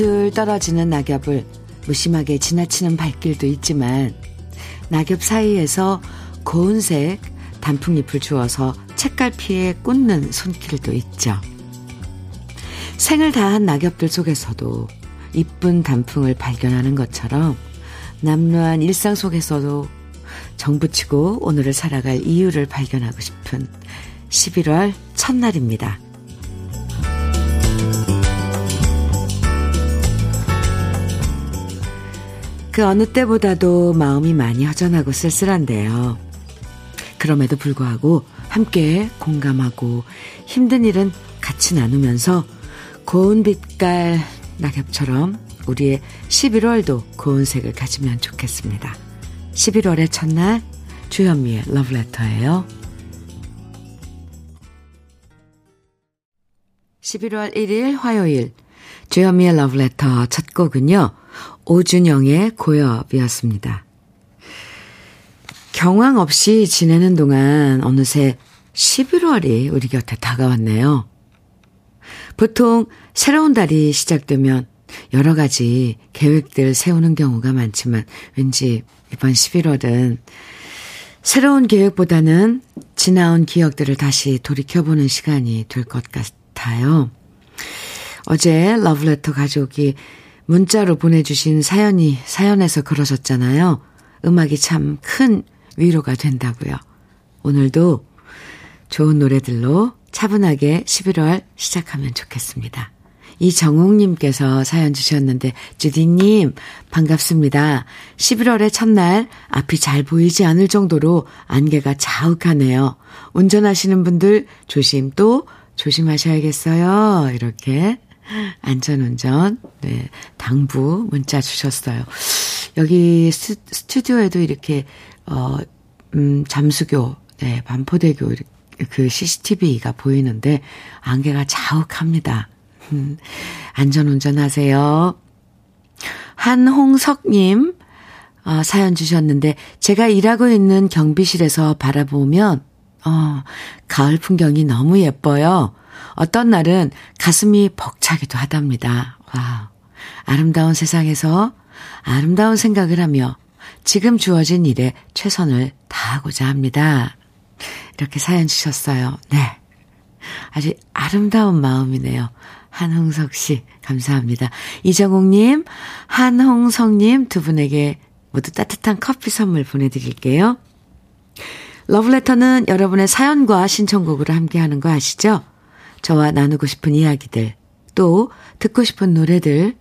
하나둘 떨어지는 낙엽을 무심하게 지나치는 발길도 있지만 낙엽 사이에서 고운색 단풍잎을 주어서 책갈피에 꽂는 손길도 있죠. 생을 다한 낙엽들 속에서도 이쁜 단풍을 발견하는 것처럼 남루한 일상 속에서도 정붙이고 오늘을 살아갈 이유를 발견하고 싶은 11월 첫날입니다. 그 어느 때보다도 마음이 많이 허전하고 쓸쓸한데요. 그럼에도 불구하고 함께 공감하고 힘든 일은 같이 나누면서 고운 빛깔 낙엽처럼 우리의 11월도 고운 색을 가지면 좋겠습니다. 11월의 첫날 주현미의 러브레터예요. 11월 1일 화요일 주현미의 러브레터 첫 곡은요. 오준영의 고엽이었습니다. 경황 없이 지내는 동안 어느새 11월이 우리 곁에 다가왔네요. 보통 새로운 달이 시작되면 여러 가지 계획들 세우는 경우가 많지만 왠지 이번 11월은 새로운 계획보다는 지나온 기억들을 다시 돌이켜보는 시간이 될 것 같아요. 어제 러브레터 가족이 문자로 보내주신 사연이, 사연에서 그러셨잖아요. 음악이 참 큰 위로가 된다고요. 오늘도 좋은 노래들로 차분하게 11월 시작하면 좋겠습니다. 이정욱님께서 사연 주셨는데, 주디님, 반갑습니다. 11월의 첫날, 앞이 잘 보이지 않을 정도로 안개가 자욱하네요. 운전하시는 분들 조심 또 조심하셔야겠어요. 이렇게 안전운전, 네, 당부 문자 주셨어요. 여기 스, 스튜디오에도 이렇게, 어, 음, 잠수교, 네, 반포대교, 그 CCTV가 보이는데, 안개가 자욱합니다. 음, 안전운전 하세요. 한홍석님, 어, 사연 주셨는데, 제가 일하고 있는 경비실에서 바라보면, 어, 가을 풍경이 너무 예뻐요. 어떤 날은 가슴이 벅차기도 하답니다. 와. 아름다운 세상에서 아름다운 생각을 하며 지금 주어진 일에 최선을 다하고자 합니다. 이렇게 사연 주셨어요. 네. 아주 아름다운 마음이네요. 한홍석 씨, 감사합니다. 이정옥님, 한홍석님 두 분에게 모두 따뜻한 커피 선물 보내드릴게요. 러브레터는 여러분의 사연과 신청곡으로 함께하는 거 아시죠? 저와 나누고 싶은 이야기들, 또 듣고 싶은 노래들,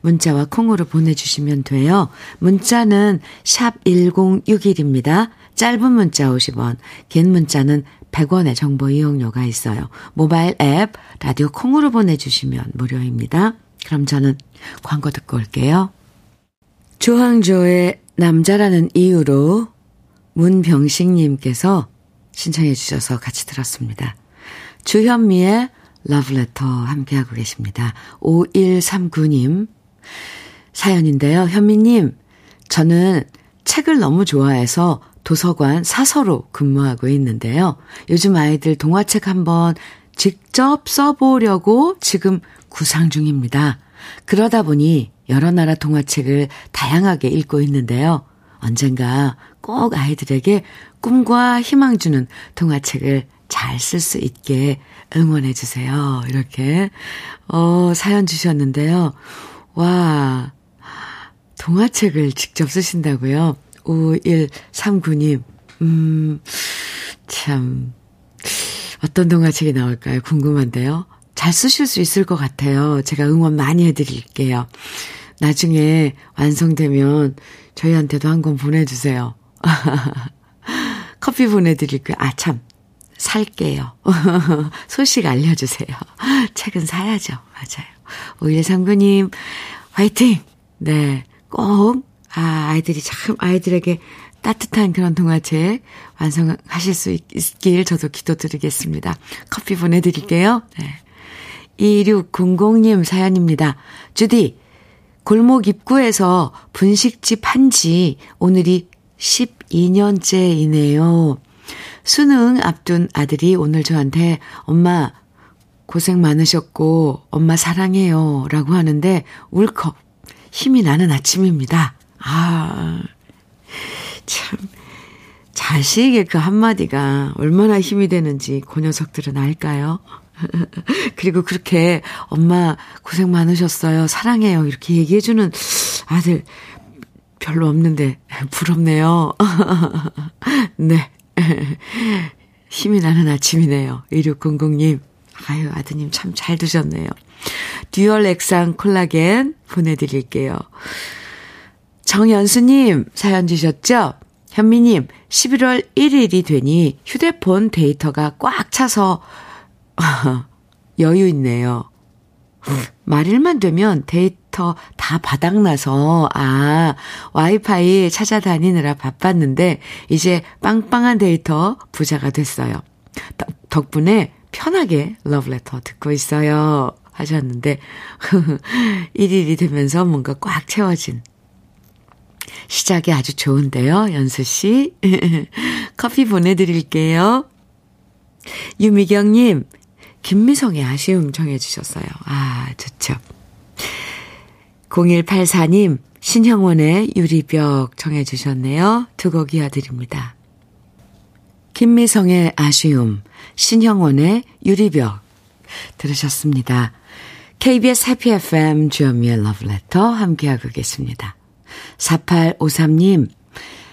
문자와 콩으로 보내주시면 돼요. 문자는 샵 1061입니다. 짧은 문자 50원, 긴 문자는 100원의 정보 이용료가 있어요. 모바일 앱, 라디오 콩으로 보내주시면 무료입니다. 그럼 저는 광고 듣고 올게요. 조항조의 남자라는 이유로 문병식님께서 신청해 주셔서 같이 들었습니다. 주현미의 러브레터 함께하고 계십니다. 5139님 사연인데요. 현미님, 저는 책을 너무 좋아해서 도서관 사서로 근무하고 있는데요. 요즘 아이들 동화책 한번 직접 써보려고 지금 구상 중입니다. 그러다 보니 여러 나라 동화책을 다양하게 읽고 있는데요. 언젠가 꼭 아이들에게 꿈과 희망 주는 동화책을 잘 쓸 수 있게 응원해 주세요. 이렇게, 어, 사연 주셨는데요. 와, 동화책을 직접 쓰신다고요? 5139님, 음, 참, 어떤 동화책이 나올까요? 궁금한데요. 잘 쓰실 수 있을 것 같아요. 제가 응원 많이 해드릴게요. 나중에 완성되면 저희한테도 한 권 보내주세요. 커피 보내드릴게요. 아, 참. 살게요. 소식 알려주세요. 책은 사야죠. 맞아요. 5139님, 화이팅! 네. 꼭, 아, 아이들이 참, 아이들에게 따뜻한 그런 동화책 완성하실 수 있길 저도 기도드리겠습니다. 커피 보내드릴게요. 네. 2600님 사연입니다. 주디, 골목 입구에서 분식집 한 지 오늘이 12년째이네요. 수능 앞둔 아들이 오늘 저한테 엄마 고생 많으셨고 엄마 사랑해요 라고 하는데 울컥 힘이 나는 아침입니다. 아, 참. 자식의 그 한마디가 얼마나 힘이 되는지 그 녀석들은 알까요? 그리고 그렇게 엄마 고생 많으셨어요. 사랑해요. 이렇게 얘기해주는 아들 별로 없는데 부럽네요. 네. 힘이 나는 아침이네요. 2600님. 아유, 아드님 참 잘 드셨네요. 듀얼 액상 콜라겐 보내드릴게요. 정연수님 사연 주셨죠? 현미님, 11월 1일이 되니 휴대폰 데이터가 꽉 차서 여유 있네요. 말일만 되면 데이터 다 바닥나서, 아, 와이파이 찾아다니느라 바빴는데, 이제 빵빵한 데이터 부자가 됐어요. 덕분에 편하게 러브레터 듣고 있어요. 하셨는데, 1일이 되면서 뭔가 꽉 채워진 시작이 아주 좋은데요, 연수 씨. 커피 보내드릴게요. 유미경님, 김미성의 아쉬움 정해주셨어요. 아, 좋죠. 0184님, 신형원의 유리벽 정해주셨네요. 두 곡 이어드립니다. 김미성의 아쉬움, 신형원의 유리벽 들으셨습니다. KBS 해피 FM 주현미의 러브레터 함께하고 계십니다. 4853님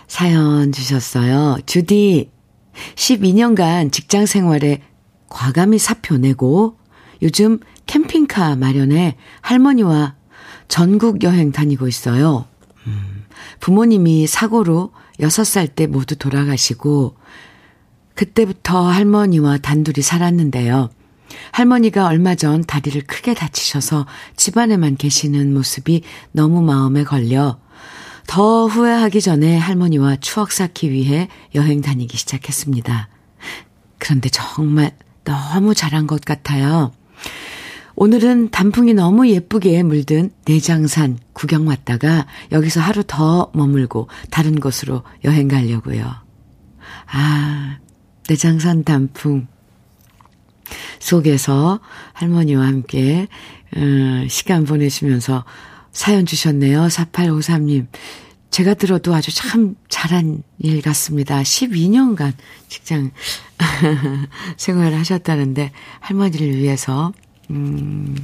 사연 주셨어요. 주디 12년간 직장 생활에 과감히 사표 내고 요즘 캠핑카 마련해 할머니와 전국 여행 다니고 있어요. 음, 부모님이 사고로 6살 때 모두 돌아가시고 그때부터 할머니와 단둘이 살았는데요. 할머니가 얼마 전 다리를 크게 다치셔서 집안에만 계시는 모습이 너무 마음에 걸려 더 후회하기 전에 할머니와 추억 쌓기 위해 여행 다니기 시작했습니다. 그런데 정말 너무 잘한 것 같아요. 오늘은 단풍이 너무 예쁘게 물든 내장산 구경 왔다가 여기서 하루 더 머물고 다른 곳으로 여행 가려고요. 아, 내장산 단풍 속에서 할머니와 함께 어, 시간 보내시면서 사연 주셨네요. 4853님. 제가 들어도 아주 참 잘한 일 같습니다. 12년간 직장 생활을 하셨다는데 할머니를 위해서 음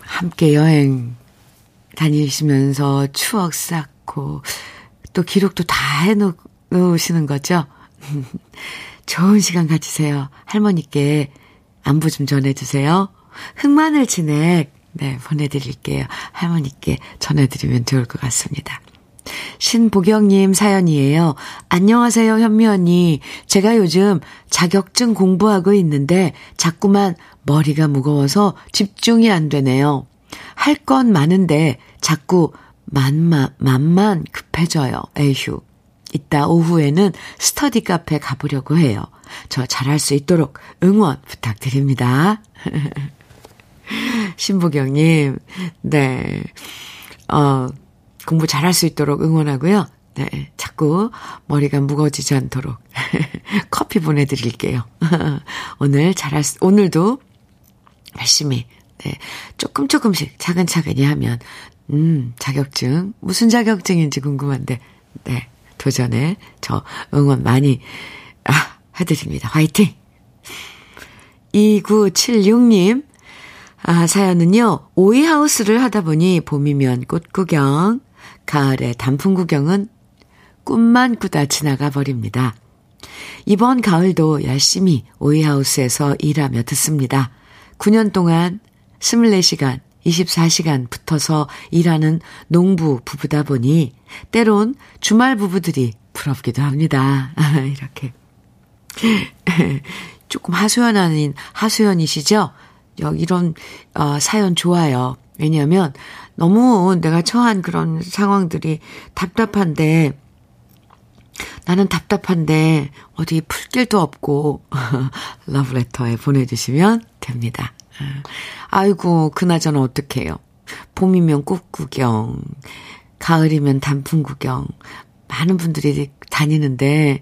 함께 여행 다니시면서 추억 쌓고 또 기록도 다 해놓으시는 거죠. 좋은 시간 가지세요. 할머니께 안부 좀 전해주세요. 흑마늘 진액 네, 보내드릴게요. 할머니께 전해드리면 좋을 것 같습니다. 신보경님 사연이에요. 안녕하세요, 현미 언니. 제가 요즘 자격증 공부하고 있는데 자꾸만 머리가 무거워서 집중이 안 되네요. 할 건 많은데 자꾸 만만, 만만 급해져요. 에휴. 이따 오후에는 스터디 카페 가보려고 해요. 저 잘할 수 있도록 응원 부탁드립니다. 신보경님, 네. 어, 공부 잘할 수 있도록 응원하고요. 네. 자꾸 머리가 무거워지지 않도록 커피 보내드릴게요. 오늘 잘할 수, 오늘도 열심히, 네. 조금 조금씩 차근차근히 하면, 음, 자격증, 무슨 자격증인지 궁금한데, 네. 도전에 저 응원 많이, 아, 해드립니다. 화이팅! 2976님, 아, 사연은요, 오이하우스를 하다 보니 봄이면 꽃 구경, 가을에 단풍 구경은 꿈만 꾸다 지나가 버립니다. 이번 가을도 열심히 오이하우스에서 일하며 듣습니다. 9년 동안 24시간, 24시간 붙어서 일하는 농부 부부다 보니 때론 주말 부부들이 부럽기도 합니다. 이렇게. 조금 하소연 아닌 하소연이시죠? 이런 어, 사연 좋아요. 왜냐하면 너무 내가 처한 그런 상황들이 답답한데 나는 답답한데 어디 풀 길도 없고 러브레터에 보내주시면 됩니다. 아이고 그나저나 어떡해요. 봄이면 꽃 구경, 가을이면 단풍 구경 많은 분들이 다니는데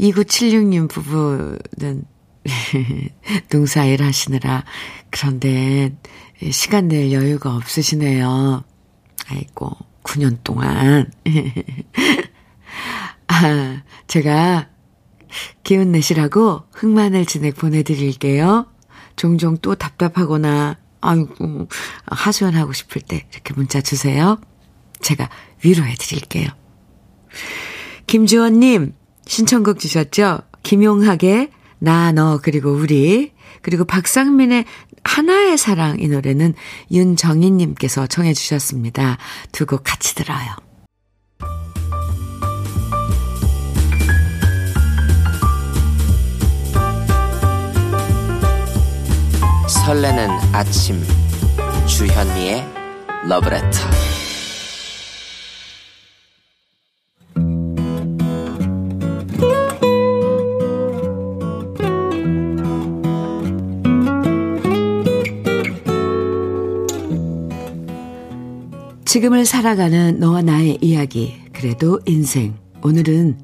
2976님 부부는 농사일 하시느라 그런데 시간 낼 여유가 없으시네요. 아이고, 9년 동안. 아, 제가 기운 내시라고 흑마늘 진액 보내드릴게요. 종종 또 답답하거나, 아이고, 하소연하고 싶을 때 이렇게 문자 주세요. 제가 위로해 드릴게요. 김주원님, 신청곡 주셨죠? 김용학의 나, 너, 그리고 우리. 그리고 박상민의 하나의 사랑 이 노래는 윤정희님께서 청해 주셨습니다. 두 곡 같이 들어요. 설레는 아침 주현미의 러브레터 지금을 살아가는 너와 나의 이야기, 그래도 인생. 오늘은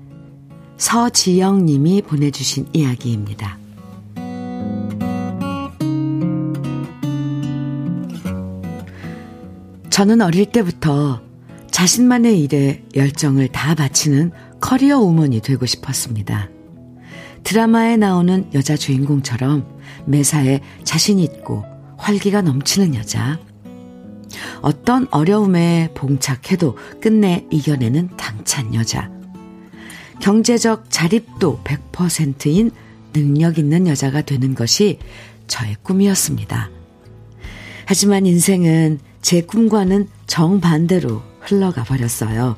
서지영 님이 보내주신 이야기입니다. 저는 어릴 때부터 자신만의 일에 열정을 다 바치는 커리어 우먼이 되고 싶었습니다. 드라마에 나오는 여자 주인공처럼 매사에 자신 있고 활기가 넘치는 여자. 어떤 어려움에 봉착해도 끝내 이겨내는 당찬 여자. 경제적 자립도 100%인 능력 있는 여자가 되는 것이 저의 꿈이었습니다. 하지만 인생은 제 꿈과는 정반대로 흘러가 버렸어요.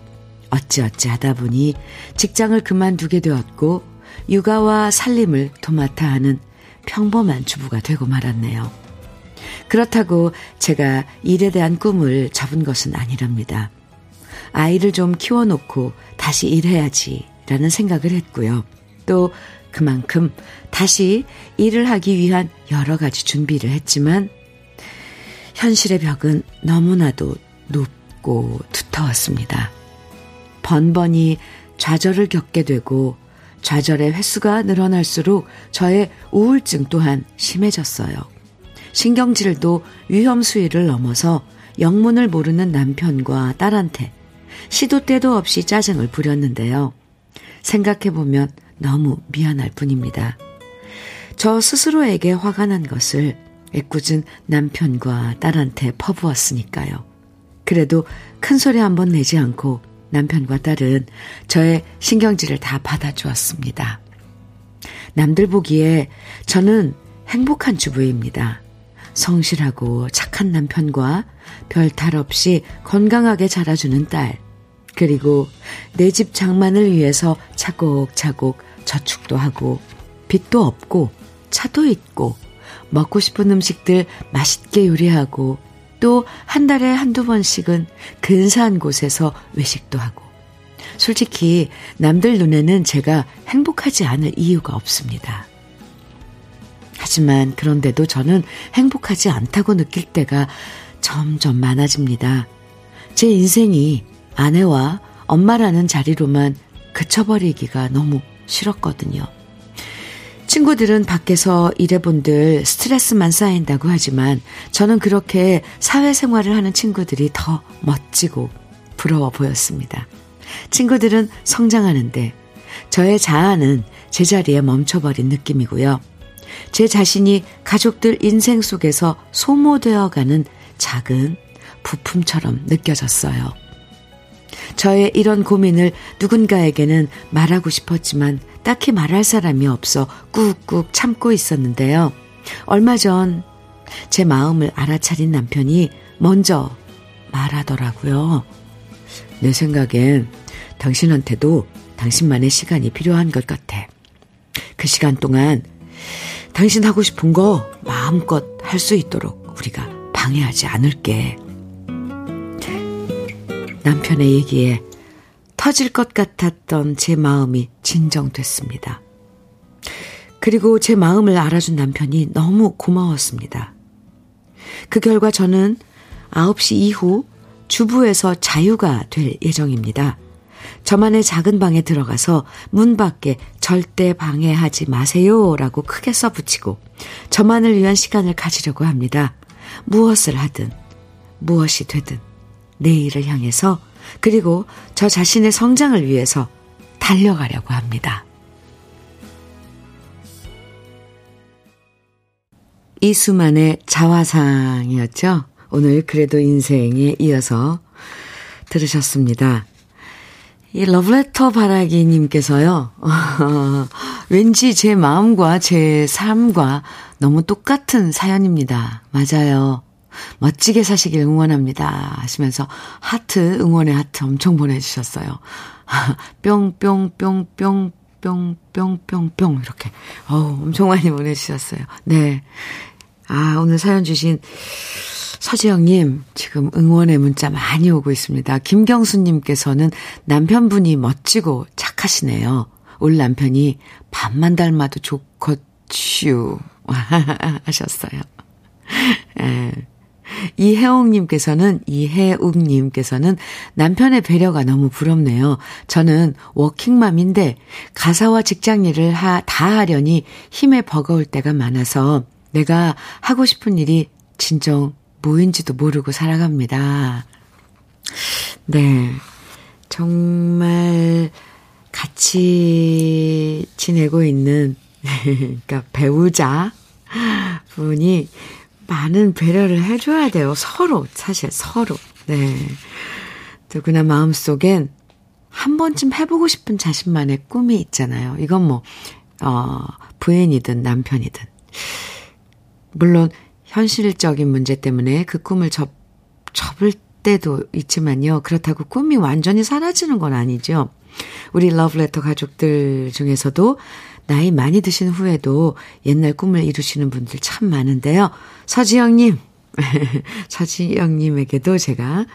어찌어찌 하다 보니 직장을 그만두게 되었고 육아와 살림을 도맡아 하는 평범한 주부가 되고 말았네요. 그렇다고 제가 일에 대한 꿈을 접은 것은 아니랍니다. 아이를 좀 키워놓고 다시 일해야지 라는 생각을 했고요. 또 그만큼 다시 일을 하기 위한 여러 가지 준비를 했지만 현실의 벽은 너무나도 높고 두터웠습니다. 번번이 좌절을 겪게 되고 좌절의 횟수가 늘어날수록 저의 우울증 또한 심해졌어요. 신경질도 위험 수위를 넘어서 영문을 모르는 남편과 딸한테 시도 때도 없이 짜증을 부렸는데요. 생각해보면 너무 미안할 뿐입니다. 저 스스로에게 화가 난 것을 애꿎은 남편과 딸한테 퍼부었으니까요. 그래도 큰 소리 한번 내지 않고 남편과 딸은 저의 신경질을 다 받아주었습니다. 남들 보기에 저는 행복한 주부입니다. 성실하고 착한 남편과 별 탈 없이 건강하게 자라주는 딸, 그리고 내 집 장만을 위해서 차곡차곡 저축도 하고, 빚도 없고, 차도 있고, 먹고 싶은 음식들 맛있게 요리하고, 또 한 달에 한두 번씩은 근사한 곳에서 외식도 하고, 솔직히 남들 눈에는 제가 행복하지 않을 이유가 없습니다. 하지만 그런데도 저는 행복하지 않다고 느낄 때가 점점 많아집니다. 제 인생이 아내와 엄마라는 자리로만 그쳐버리기가 너무 싫었거든요. 친구들은 밖에서 일해본들 스트레스만 쌓인다고 하지만 저는 그렇게 사회생활을 하는 친구들이 더 멋지고 부러워 보였습니다. 친구들은 성장하는데 저의 자아는 제자리에 멈춰버린 느낌이고요. 제 자신이 가족들 인생 속에서 소모되어 가는 작은 부품처럼 느껴졌어요. 저의 이런 고민을 누군가에게는 말하고 싶었지만 딱히 말할 사람이 없어 꾹꾹 참고 있었는데요. 얼마 전 제 마음을 알아차린 남편이 먼저 말하더라고요. 내 생각엔 당신한테도 당신만의 시간이 필요한 것 같아. 그 시간 동안 당신 하고 싶은 거 마음껏 할 수 있도록 우리가 방해하지 않을게. 남편의 얘기에 터질 것 같았던 제 마음이 진정됐습니다. 그리고 제 마음을 알아준 남편이 너무 고마웠습니다. 그 결과 저는 9시 이후 주부에서 자유가 될 예정입니다. 저만의 작은 방에 들어가서 문 밖에 절대 방해하지 마세요 라고 크게 써붙이고 저만을 위한 시간을 가지려고 합니다. 무엇을 하든 무엇이 되든 내일을 향해서 그리고 저 자신의 성장을 위해서 달려가려고 합니다. 이수만의 자화상이었죠. 오늘 그래도 인생에 이어서 들으셨습니다. 이 러브레터 바라기님께서요, 왠지 제 마음과 제 삶과 너무 똑같은 사연입니다. 맞아요. 멋지게 사시길 응원합니다. 하시면서 하트, 응원의 하트 엄청 보내주셨어요. 뿅뿅뿅뿅 뿅뿅뿅뿅 이렇게 어우 엄청 많이 보내주셨어요. 네. 아 오늘 사연 주신 서지영님 지금 응원의 문자 많이 오고 있습니다. 김경수님께서는 남편분이 멋지고 착하시네요. 올 남편이 밤만 닮아도 좋겠슈 하셨어요. 예. 이혜옥님께서는, 이혜욱님께서는 남편의 배려가 너무 부럽네요. 저는 워킹맘인데 가사와 직장 일을 하, 다 하려니 힘에 버거울 때가 많아서 내가 하고 싶은 일이 진정 뭐인지도 모르고 살아갑니다. 네. 정말 같이 지내고 있는, 그러니까 배우자 분이 많은 배려를 해줘야 돼요. 서로, 사실 서로. 네. 누구나 마음속엔 한 번쯤 해보고 싶은 자신만의 꿈이 있잖아요. 이건 뭐, 어, 부인이든 남편이든. 물론, 현실적인 문제 때문에 그 꿈을 접, 접을 때도 있지만요. 그렇다고 꿈이 완전히 사라지는 건 아니죠. 우리 러브레터 가족들 중에서도 나이 많이 드신 후에도 옛날 꿈을 이루시는 분들 참 많은데요. 서지영님, 서지영님에게도 제가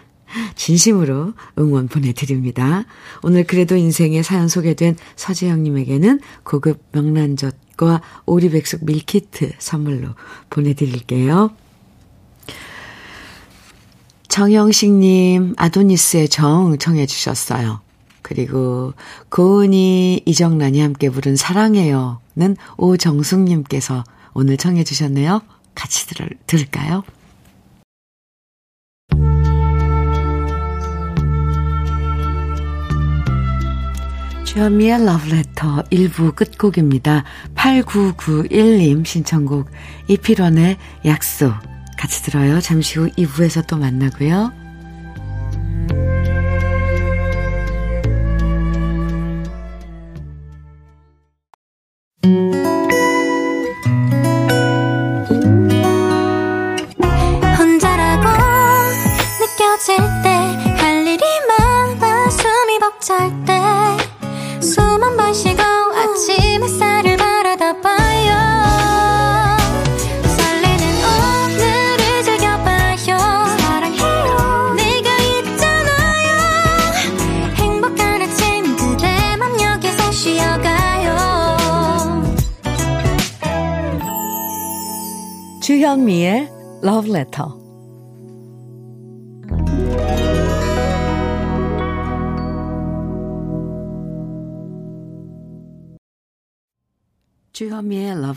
진심으로 응원 보내드립니다. 오늘 그래도 인생의 사연 소개된 서지영님에게는 고급 명란젓과 오리백숙 밀키트 선물로 보내드릴게요. 정영식님, 아도니스의 정 청해 주셨어요. 그리고 고은이, 이정란이 함께 부른 사랑해요는 오정숙님께서 오늘 청해 주셨네요. 같이 들, 들을까요? 주현미의 러브레터 1부 끝곡입니다. 8991님 신청곡 이필원의 약속 같이 들어요. 잠시 후 2부에서 또 만나고요.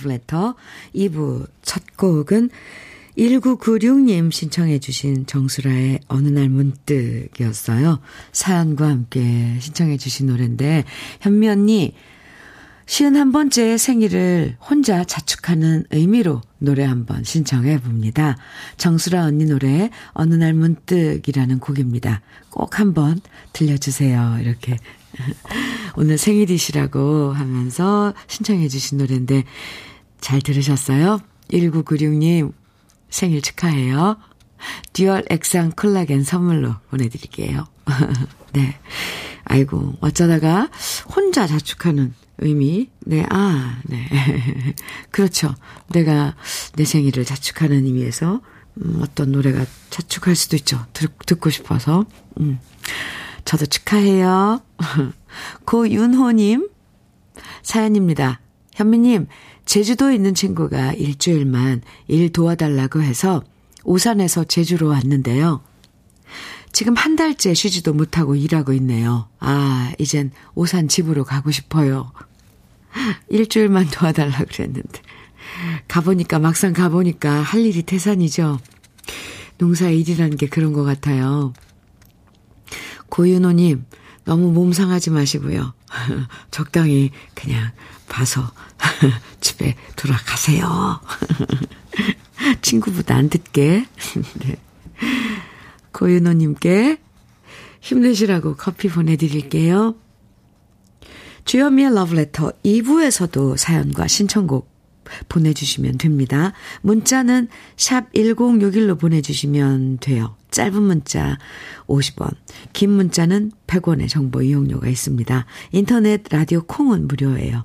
Letter 2부 첫 곡은 1996님 신청해 주신 정수라의 어느 날 문득이었어요. 사연과 함께 신청해 주신 노래인데 현미 언니 51번째 생일을 혼자 자축하는 의미로 노래 한번 신청해 봅니다. 정수라 언니 노래 어느 날 문득이라는 곡입니다. 꼭 한번 들려주세요. 이렇게 오늘 생일이시라고 하면서 신청해 주신 노래인데 잘 들으셨어요? 1996님 생일 축하해요. 듀얼 액상 콜라겐 선물로 보내드릴게요. 네. 아이고, 어쩌다가 혼자 자축하는 의미. 네, 아, 네. 그렇죠. 내가 내 생일을 자축하는 의미에서 음, 어떤 노래가 자축할 수도 있죠. 듣, 듣고 싶어서. 음. 저도 축하해요. 고윤호님, 사연입니다. 현미님, 제주도에 있는 친구가 일주일만 일 도와달라고 해서 오산에서 제주로 왔는데요. 지금 한 달째 쉬지도 못하고 일하고 있네요. 아, 이젠 오산 집으로 가고 싶어요. 일주일만 도와달라 그랬는데. 가보니까, 막상 가보니까 할 일이 태산이죠. 농사 일이라는 게 그런 것 같아요. 고윤호님, 너무 몸 상하지 마시고요. 적당히 그냥 봐서 집에 돌아가세요. 친구보다 안 듣게. 네. 고윤호님께 힘내시라고 커피 보내드릴게요. 주현미의 러브레터 2부에서도 사연과 신청곡 보내주시면 됩니다. 문자는 샵 1061로 보내주시면 돼요. 짧은 문자 50원, 긴 문자는 100원의 정보 이용료가 있습니다. 인터넷 라디오 콩은 무료예요.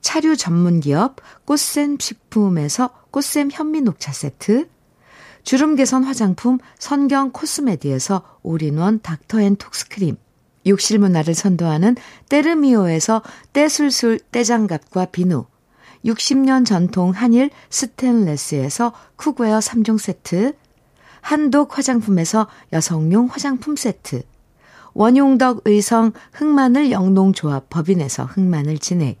차류 전문 기업 꽃샘 식품에서 꽃샘 현미 녹차 세트, 주름 개선 화장품 선경 코스메디에서 올인원 닥터앤톡스 크림, 욕실 문화를 선도하는 때르미오에서 때술술 때장갑과 비누, 60년 전통 한일 스텐레스에서 cookware 3종 세트, 한독 화장품에서 여성용 화장품 세트, 원용덕 의성 흑마늘 영농조합 법인에서 흑마늘 진액,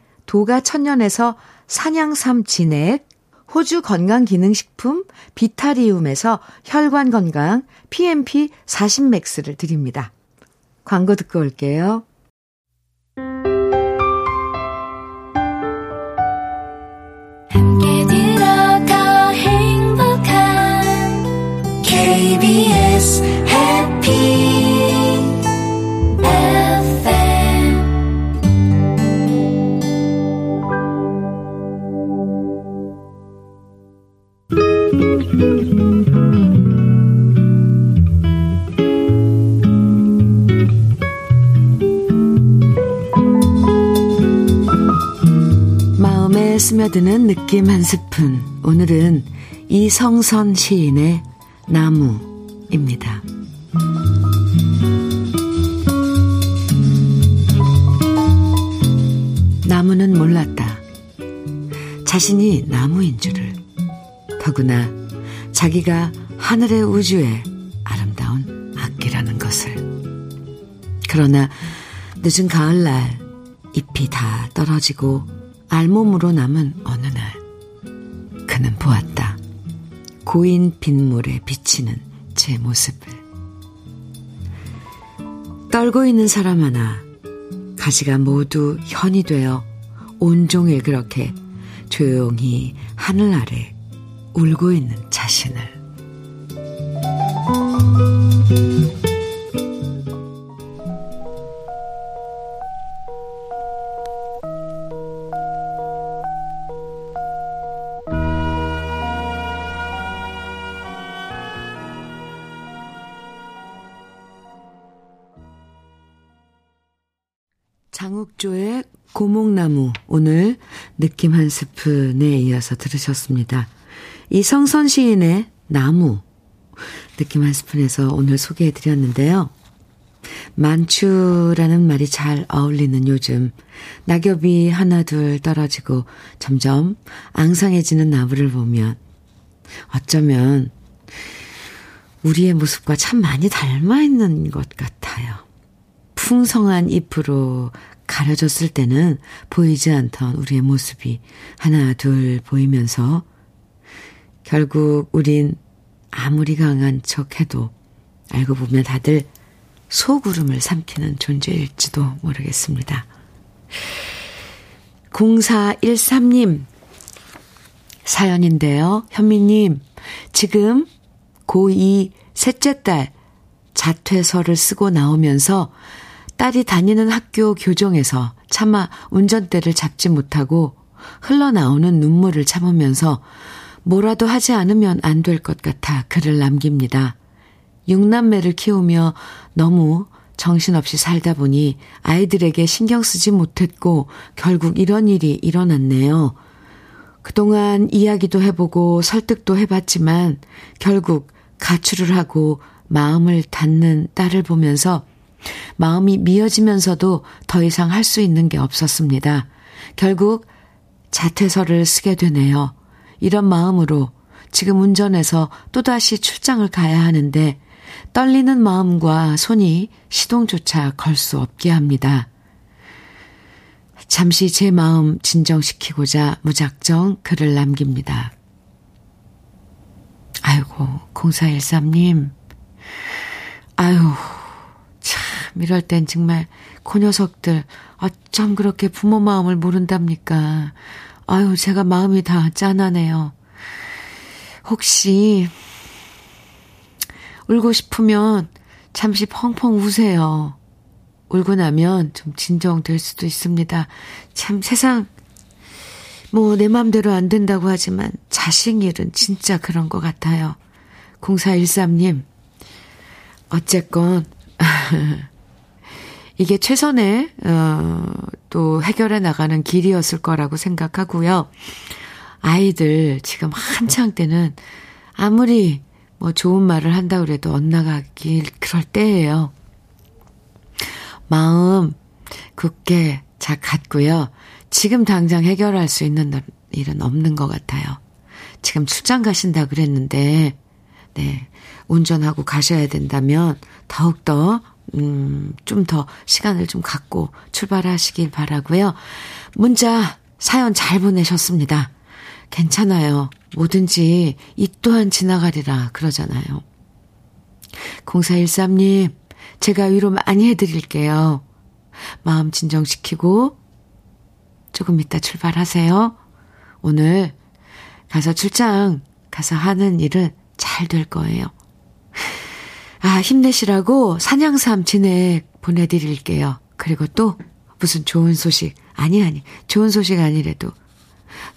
도가 천년에서 산양삼 진액, 호주 건강기능식품 비타리움에서 혈관건강 PMP 40맥스를 드립니다. 광고 듣고 올게요. 스며드는 느낌 한 스푼. 오늘은 이성선 시인의 나무입니다. 나무는 몰랐다. 자신이 나무인 줄을. 더구나 자기가 하늘의 우주에 아름다운 악기라는 것을. 그러나 늦은 가을날 잎이 다 떨어지고 알몸으로 남은 어느 날 그는 보았다. 고인 빗물에 비치는 제 모습을. 떨고 있는 사람 하나 가지가 모두 현이 되어 온종일 그렇게 조용히 하늘 아래 울고 있는 자신을. 고목나무 오늘 느낌 한 스푼에 이어서 들으셨습니다. 이성선 시인의 나무 느낌 한 스푼에서 오늘 소개해 드렸는데요. 만추라는 말이 잘 어울리는 요즘 낙엽이 하나둘 떨어지고 점점 앙상해지는 나무를 보면 어쩌면 우리의 모습과 참 많이 닮아 있는 것 같아요. 풍성한 잎으로 가려졌을 때는 보이지 않던 우리의 모습이 하나 둘 보이면서 결국 우린 아무리 강한 척 해도 알고 보면 다들 소구름을 삼키는 존재일지도 모르겠습니다. 0413님, 사연인데요. 현미님, 지금 고2 셋째 딸 자퇴서를 쓰고 나오면서 딸이 다니는 학교 교정에서 차마 운전대를 잡지 못하고 흘러나오는 눈물을 참으면서 뭐라도 하지 않으면 안 될 것 같아 글을 남깁니다. 육남매를 키우며 너무 정신없이 살다 보니 아이들에게 신경 쓰지 못했고 결국 이런 일이 일어났네요. 그동안 이야기도 해보고 설득도 해봤지만 결국 가출을 하고 마음을 닫는 딸을 보면서 마음이 미어지면서도 더 이상 할 수 있는 게 없었습니다. 결국 자퇴서를 쓰게 되네요. 이런 마음으로 지금 운전해서 또다시 출장을 가야 하는데 떨리는 마음과 손이 시동조차 걸 수 없게 합니다. 잠시 제 마음 진정시키고자 무작정 글을 남깁니다. 아이고, 0413님. 아유, 참, 이럴 땐 정말 그 녀석들 어쩜 그렇게 부모 마음을 모른답니까? 아유, 제가 마음이 다 짠하네요. 혹시 울고 싶으면 잠시 펑펑 우세요. 울고 나면 좀 진정될 수도 있습니다. 참 세상 뭐 내 맘대로 안 된다고 하지만 자식 일은 진짜 그런 것 같아요. 0413님 어쨌건 이게 최선의 어, 또 해결해 나가는 길이었을 거라고 생각하고요. 아이들 지금 한창 때는 아무리 뭐 좋은 말을 한다 그래도 엇나가길 그럴 때예요. 마음 굳게 잘 갖고요. 지금 당장 해결할 수 있는 일은 없는 것 같아요. 지금 출장 가신다 그랬는데, 네, 운전하고 가셔야 된다면 더욱더, 음, 좀 더 시간을 좀 갖고 출발하시길 바라고요. 문자, 사연 잘 보내셨습니다. 괜찮아요. 뭐든지 이 또한 지나가리라 그러잖아요. 0413님, 제가 위로 많이 해드릴게요. 마음 진정시키고 조금 이따 출발하세요. 오늘 가서 출장 가서 하는 일은 잘 될 거예요. 아, 힘내시라고 산양삼 진액 보내드릴게요. 그리고 또 무슨 좋은 소식, 아니, 아니, 좋은 소식 아니래도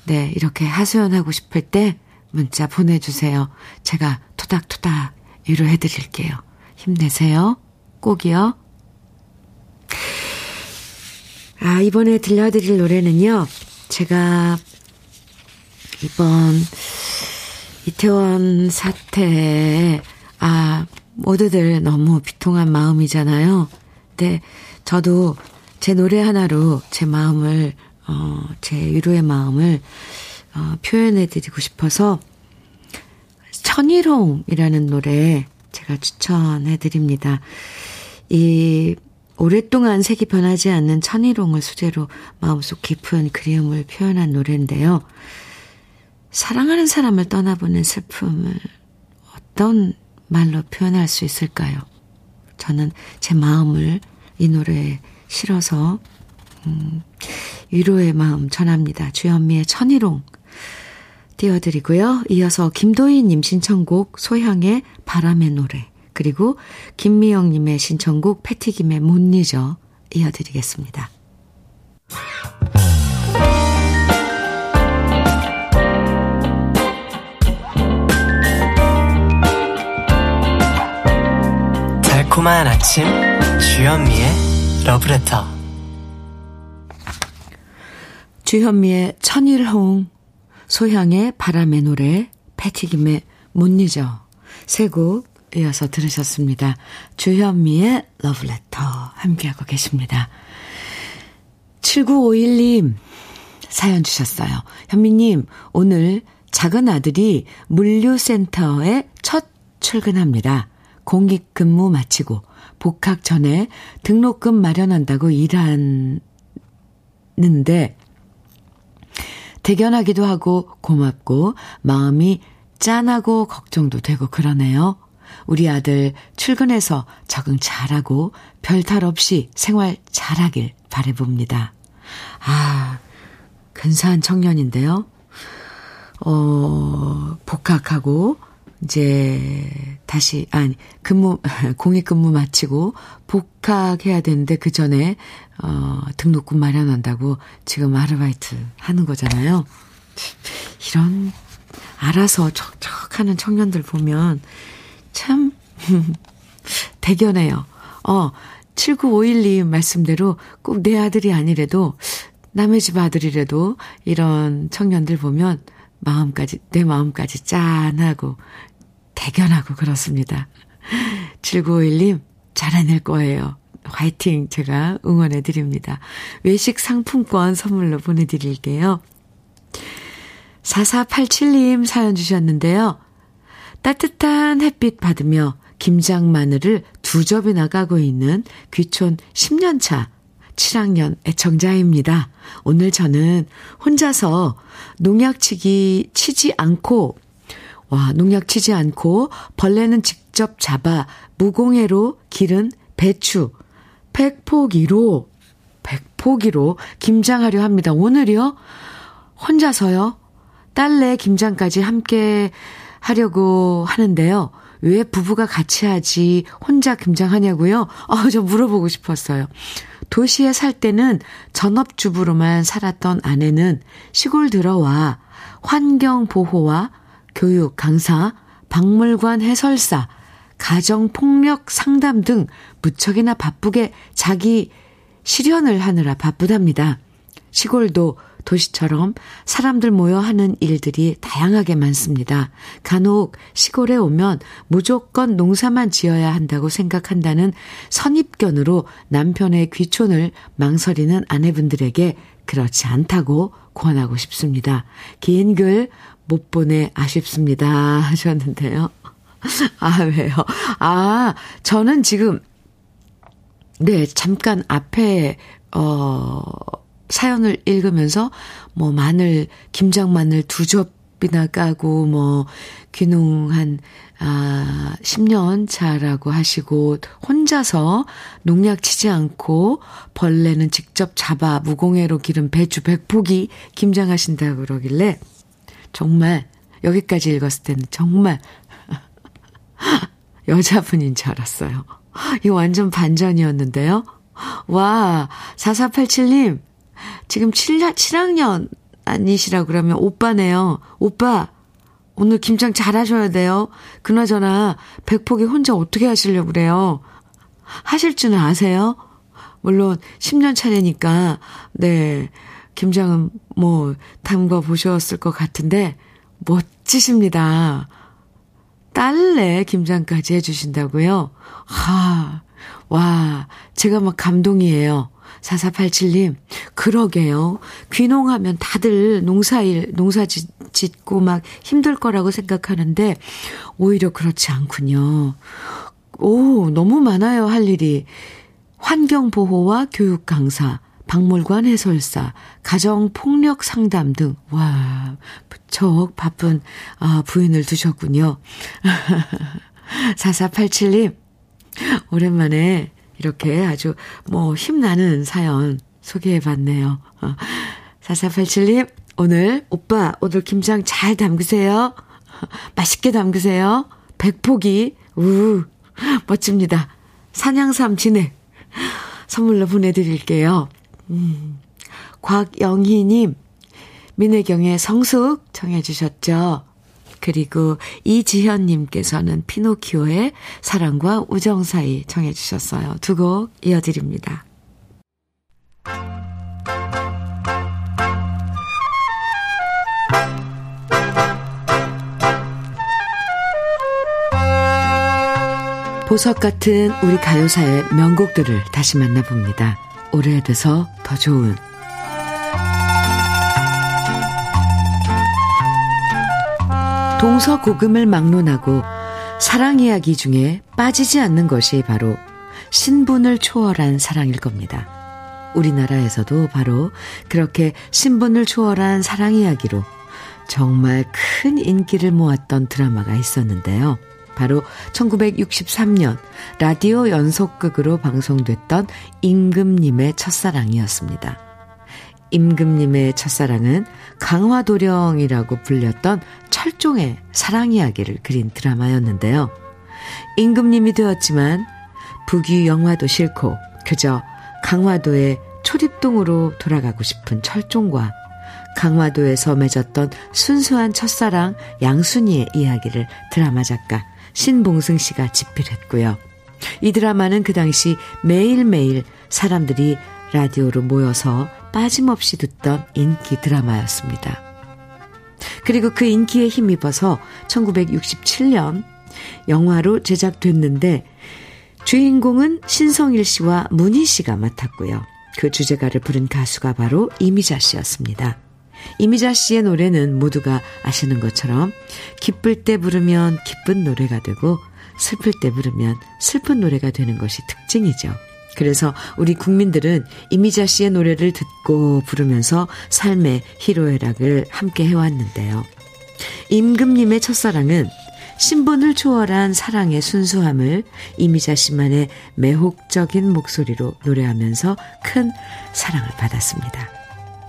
네, 이렇게 하소연하고 싶을 때 문자 보내주세요. 제가 토닥토닥 위로해 드릴게요. 힘내세요. 꼭이요. 아, 이번에 들려드릴 노래는요. 제가 이번 이태원 사태에 아, 모두들 너무 비통한 마음이잖아요. 근데 저도 제 노래 하나로 제 마음을 어, 제 위로의 마음을 어, 표현해 드리고 싶어서 천일홍이라는 노래 제가 추천해 드립니다. 이 오랫동안 색이 변하지 않는 천일홍을 소재로 마음속 깊은 그리움을 표현한 노래인데요. 사랑하는 사람을 떠나보낸 슬픔을 어떤 말로 표현할 수 있을까요? 저는 제 마음을 이 노래에 실어서 음, 위로의 마음 전합니다. 주현미의 천일홍 띄워드리고요. 이어서 김도희님 신청곡 소향의 바람의 노래 그리고 김미영님의 신청곡 패티김의 못 잊어 이어드리겠습니다. 달콤한 아침 주현미의 러브레터 주현미의 천일홍, 소향의 바람의 노래, 패티김의 못 잊어 세곡 이어서 들으셨습니다. 주현미의 러브레터 함께하고 계십니다. 7951님 사연 주셨어요. 현미님 오늘 작은 아들이 물류센터에 첫 출근합니다. 공익 근무 마치고 복학 전에 등록금 마련한다고 일하는데 대견하기도 하고 고맙고 마음이 짠하고 걱정도 되고 그러네요. 우리 아들 출근해서 적응 잘하고 별탈 없이 생활 잘하길 바래봅니다. 아, 근사한 청년인데요. 어, 복학하고, 이제, 다시, 아니, 근무, 공익 근무 마치고, 복학해야 되는데, 그 전에, 어, 등록금 마련한다고 지금 아르바이트 하는 거잖아요. 이런, 알아서 척척 하는 청년들 보면, 참, 대견해요. 어, 7951님 말씀대로 꼭 내 아들이 아니래도 남의 집 아들이라도 이런 청년들 보면 마음까지, 내 마음까지 짠하고 대견하고 그렇습니다. 7951님 잘해낼 거예요. 화이팅 제가 응원해 드립니다. 외식 상품권 선물로 보내드릴게요. 4487님 사연 주셨는데요. 따뜻한 햇빛 받으며 김장 마늘을 두 접이나 까고 있는 귀촌 10년차 7학년 애청자입니다. 오늘 저는 혼자서 농약 치기 치지 않고 와, 농약 치지 않고 벌레는 직접 잡아 무공해로 기른 배추 100포기로 100포기로 김장하려 합니다. 오늘이요? 혼자서요? 딸내 김장까지 함께 하려고 하는데요. 왜 부부가 같이 하지 혼자 김장하냐고요? 아, 저 물어보고 싶었어요. 도시에 살 때는 전업주부로만 살았던 아내는 시골 들어와 환경 보호와 교육 강사, 박물관 해설사, 가정폭력 상담 등 무척이나 바쁘게 자기 실현을 하느라 바쁘답니다. 시골도 도시처럼 사람들 모여 하는 일들이 다양하게 많습니다. 간혹 시골에 오면 무조건 농사만 지어야 한다고 생각한다는 선입견으로 남편의 귀촌을 망설이는 아내분들에게 그렇지 않다고 권하고 싶습니다. 긴 글 못 보내 아쉽습니다. 하셨는데요. 아, 왜요? 아, 저는 지금, 네, 잠깐 앞에, 어, 사연을 읽으면서 뭐 마늘, 김장 마늘 두 접이나 까고 뭐 귀농한 아 10년 차라고 하시고 혼자서 농약 치지 않고 벌레는 직접 잡아 무공해로 기른 배추 100포기 김장하신다 그러길래 정말 여기까지 읽었을 때는 정말 여자분인 줄 알았어요. 이거 완전 반전이었는데요. 와, 4487님, 지금 7, 7학년 아니시라 그러면 오빠네요. 오빠, 오늘 김장 잘 하셔야 돼요. 그나저나, 백폭이 혼자 어떻게 하시려고 그래요? 하실 줄은 아세요? 물론, 10년 차례니까, 네, 김장은 뭐, 담궈 보셨을 것 같은데, 멋지십니다. 딸내 김장까지 해주신다고요? 하, 와, 제가 막 감동이에요. 4487님, 그러게요. 귀농하면 다들 농사일, 농사 짓고 막 힘들 거라고 생각하는데, 오히려 그렇지 않군요. 오, 너무 많아요, 할 일이. 환경보호와 교육 강사, 박물관 해설사, 가정폭력 상담 등, 와, 무척 바쁜, 아, 부인을 두셨군요. 4487님, 오랜만에 이렇게 아주 뭐 힘나는 사연 소개해 봤네요. 4487님, 오늘 오빠 오늘 김장 잘 담그세요. 맛있게 담그세요. 백포기, 우, 멋집니다. 산양삼 진액 선물로 보내드릴게요. 음, 곽영희님, 민혜경의 성숙 청해주셨죠. 그리고 이지현님께서는 피노키오의 사랑과 우정 사이 청해주셨어요. 두 곡 이어드립니다. 보석 같은 우리 가요사의 명곡들을 다시 만나봅니다. 오래돼서 더 좋은 동서 고금을 막론하고 사랑 이야기 중에 빠지지 않는 것이 바로 신분을 초월한 사랑일 겁니다. 우리나라에서도 바로 그렇게 신분을 초월한 사랑 이야기로 정말 큰 인기를 모았던 드라마가 있었는데요. 바로 1963년 라디오 연속극으로 방송됐던 임금님의 첫사랑이었습니다. 임금님의 첫사랑은 강화도령이라고 불렸던 철종의 사랑 이야기를 그린 드라마였는데요. 임금님이 되었지만 북위 영화도 싫고 그저 강화도의 초립동으로 돌아가고 싶은 철종과 강화도에서 맺었던 순수한 첫사랑 양순이의 이야기를 드라마 작가 신봉승 씨가 집필했고요. 이 드라마는 그 당시 매일매일 사람들이 라디오로 모여서 빠짐없이 듣던 인기 드라마였습니다. 그리고 그 인기에 힘입어서 1967년 영화로 제작됐는데 주인공은 신성일 씨와 문희 씨가 맡았고요. 그 주제가를 부른 가수가 바로 이미자 씨였습니다. 이미자 씨의 노래는 모두가 아시는 것처럼 기쁠 때 부르면 기쁜 노래가 되고 슬플 때 부르면 슬픈 노래가 되는 것이 특징이죠. 그래서 우리 국민들은 이미자 씨의 노래를 듣고 부르면서 삶의 희로애락을 함께 해왔는데요. 임금님의 첫사랑은 신분을 초월한 사랑의 순수함을 이미자 씨만의 매혹적인 목소리로 노래하면서 큰 사랑을 받았습니다.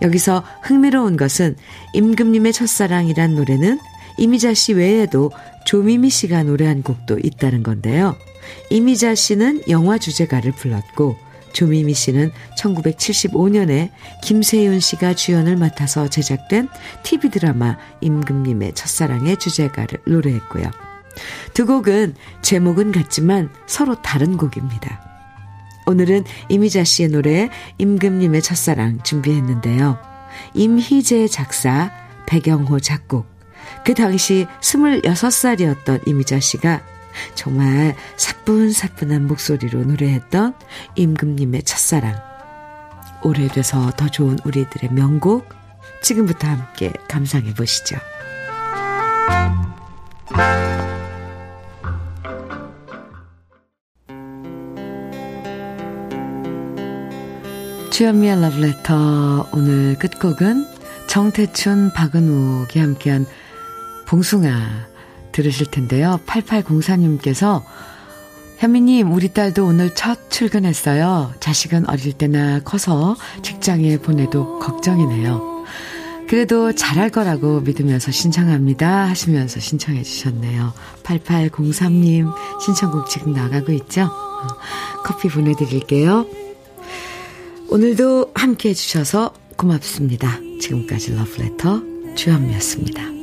여기서 흥미로운 것은 임금님의 첫사랑이란 노래는 이미자 씨 외에도 조미미 씨가 노래한 곡도 있다는 건데요. 이미자 씨는 영화 주제가를 불렀고 조미미 씨는 1975년에 김세윤 씨가 주연을 맡아서 제작된 TV 드라마 임금님의 첫사랑의 주제가를 노래했고요. 두 곡은 제목은 같지만 서로 다른 곡입니다. 오늘은 이미자 씨의 노래 임금님의 첫사랑 준비했는데요. 임희재 작사, 배경호 작곡. 그 당시 26살이었던 이미자 씨가 정말 사뿐사뿐한 목소리로 노래했던 임금님의 첫사랑. 오래돼서 더 좋은 우리들의 명곡. 지금부터 함께 감상해 보시죠. 주현미의 러브레터 오늘 끝곡은 정태춘, 박은옥이 함께한 봉숭아 들으실 텐데요. 8804님께서 현미님, 우리 딸도 오늘 첫 출근했어요. 자식은 어릴 때나 커서 직장에 보내도 걱정이네요. 그래도 잘할 거라고 믿으면서 신청합니다. 하시면서 신청해 주셨네요. 8803님, 신청곡 지금 나가고 있죠? 커피 보내드릴게요. 오늘도 함께 해주셔서 고맙습니다. 지금까지 러브레터 주현미였습니다.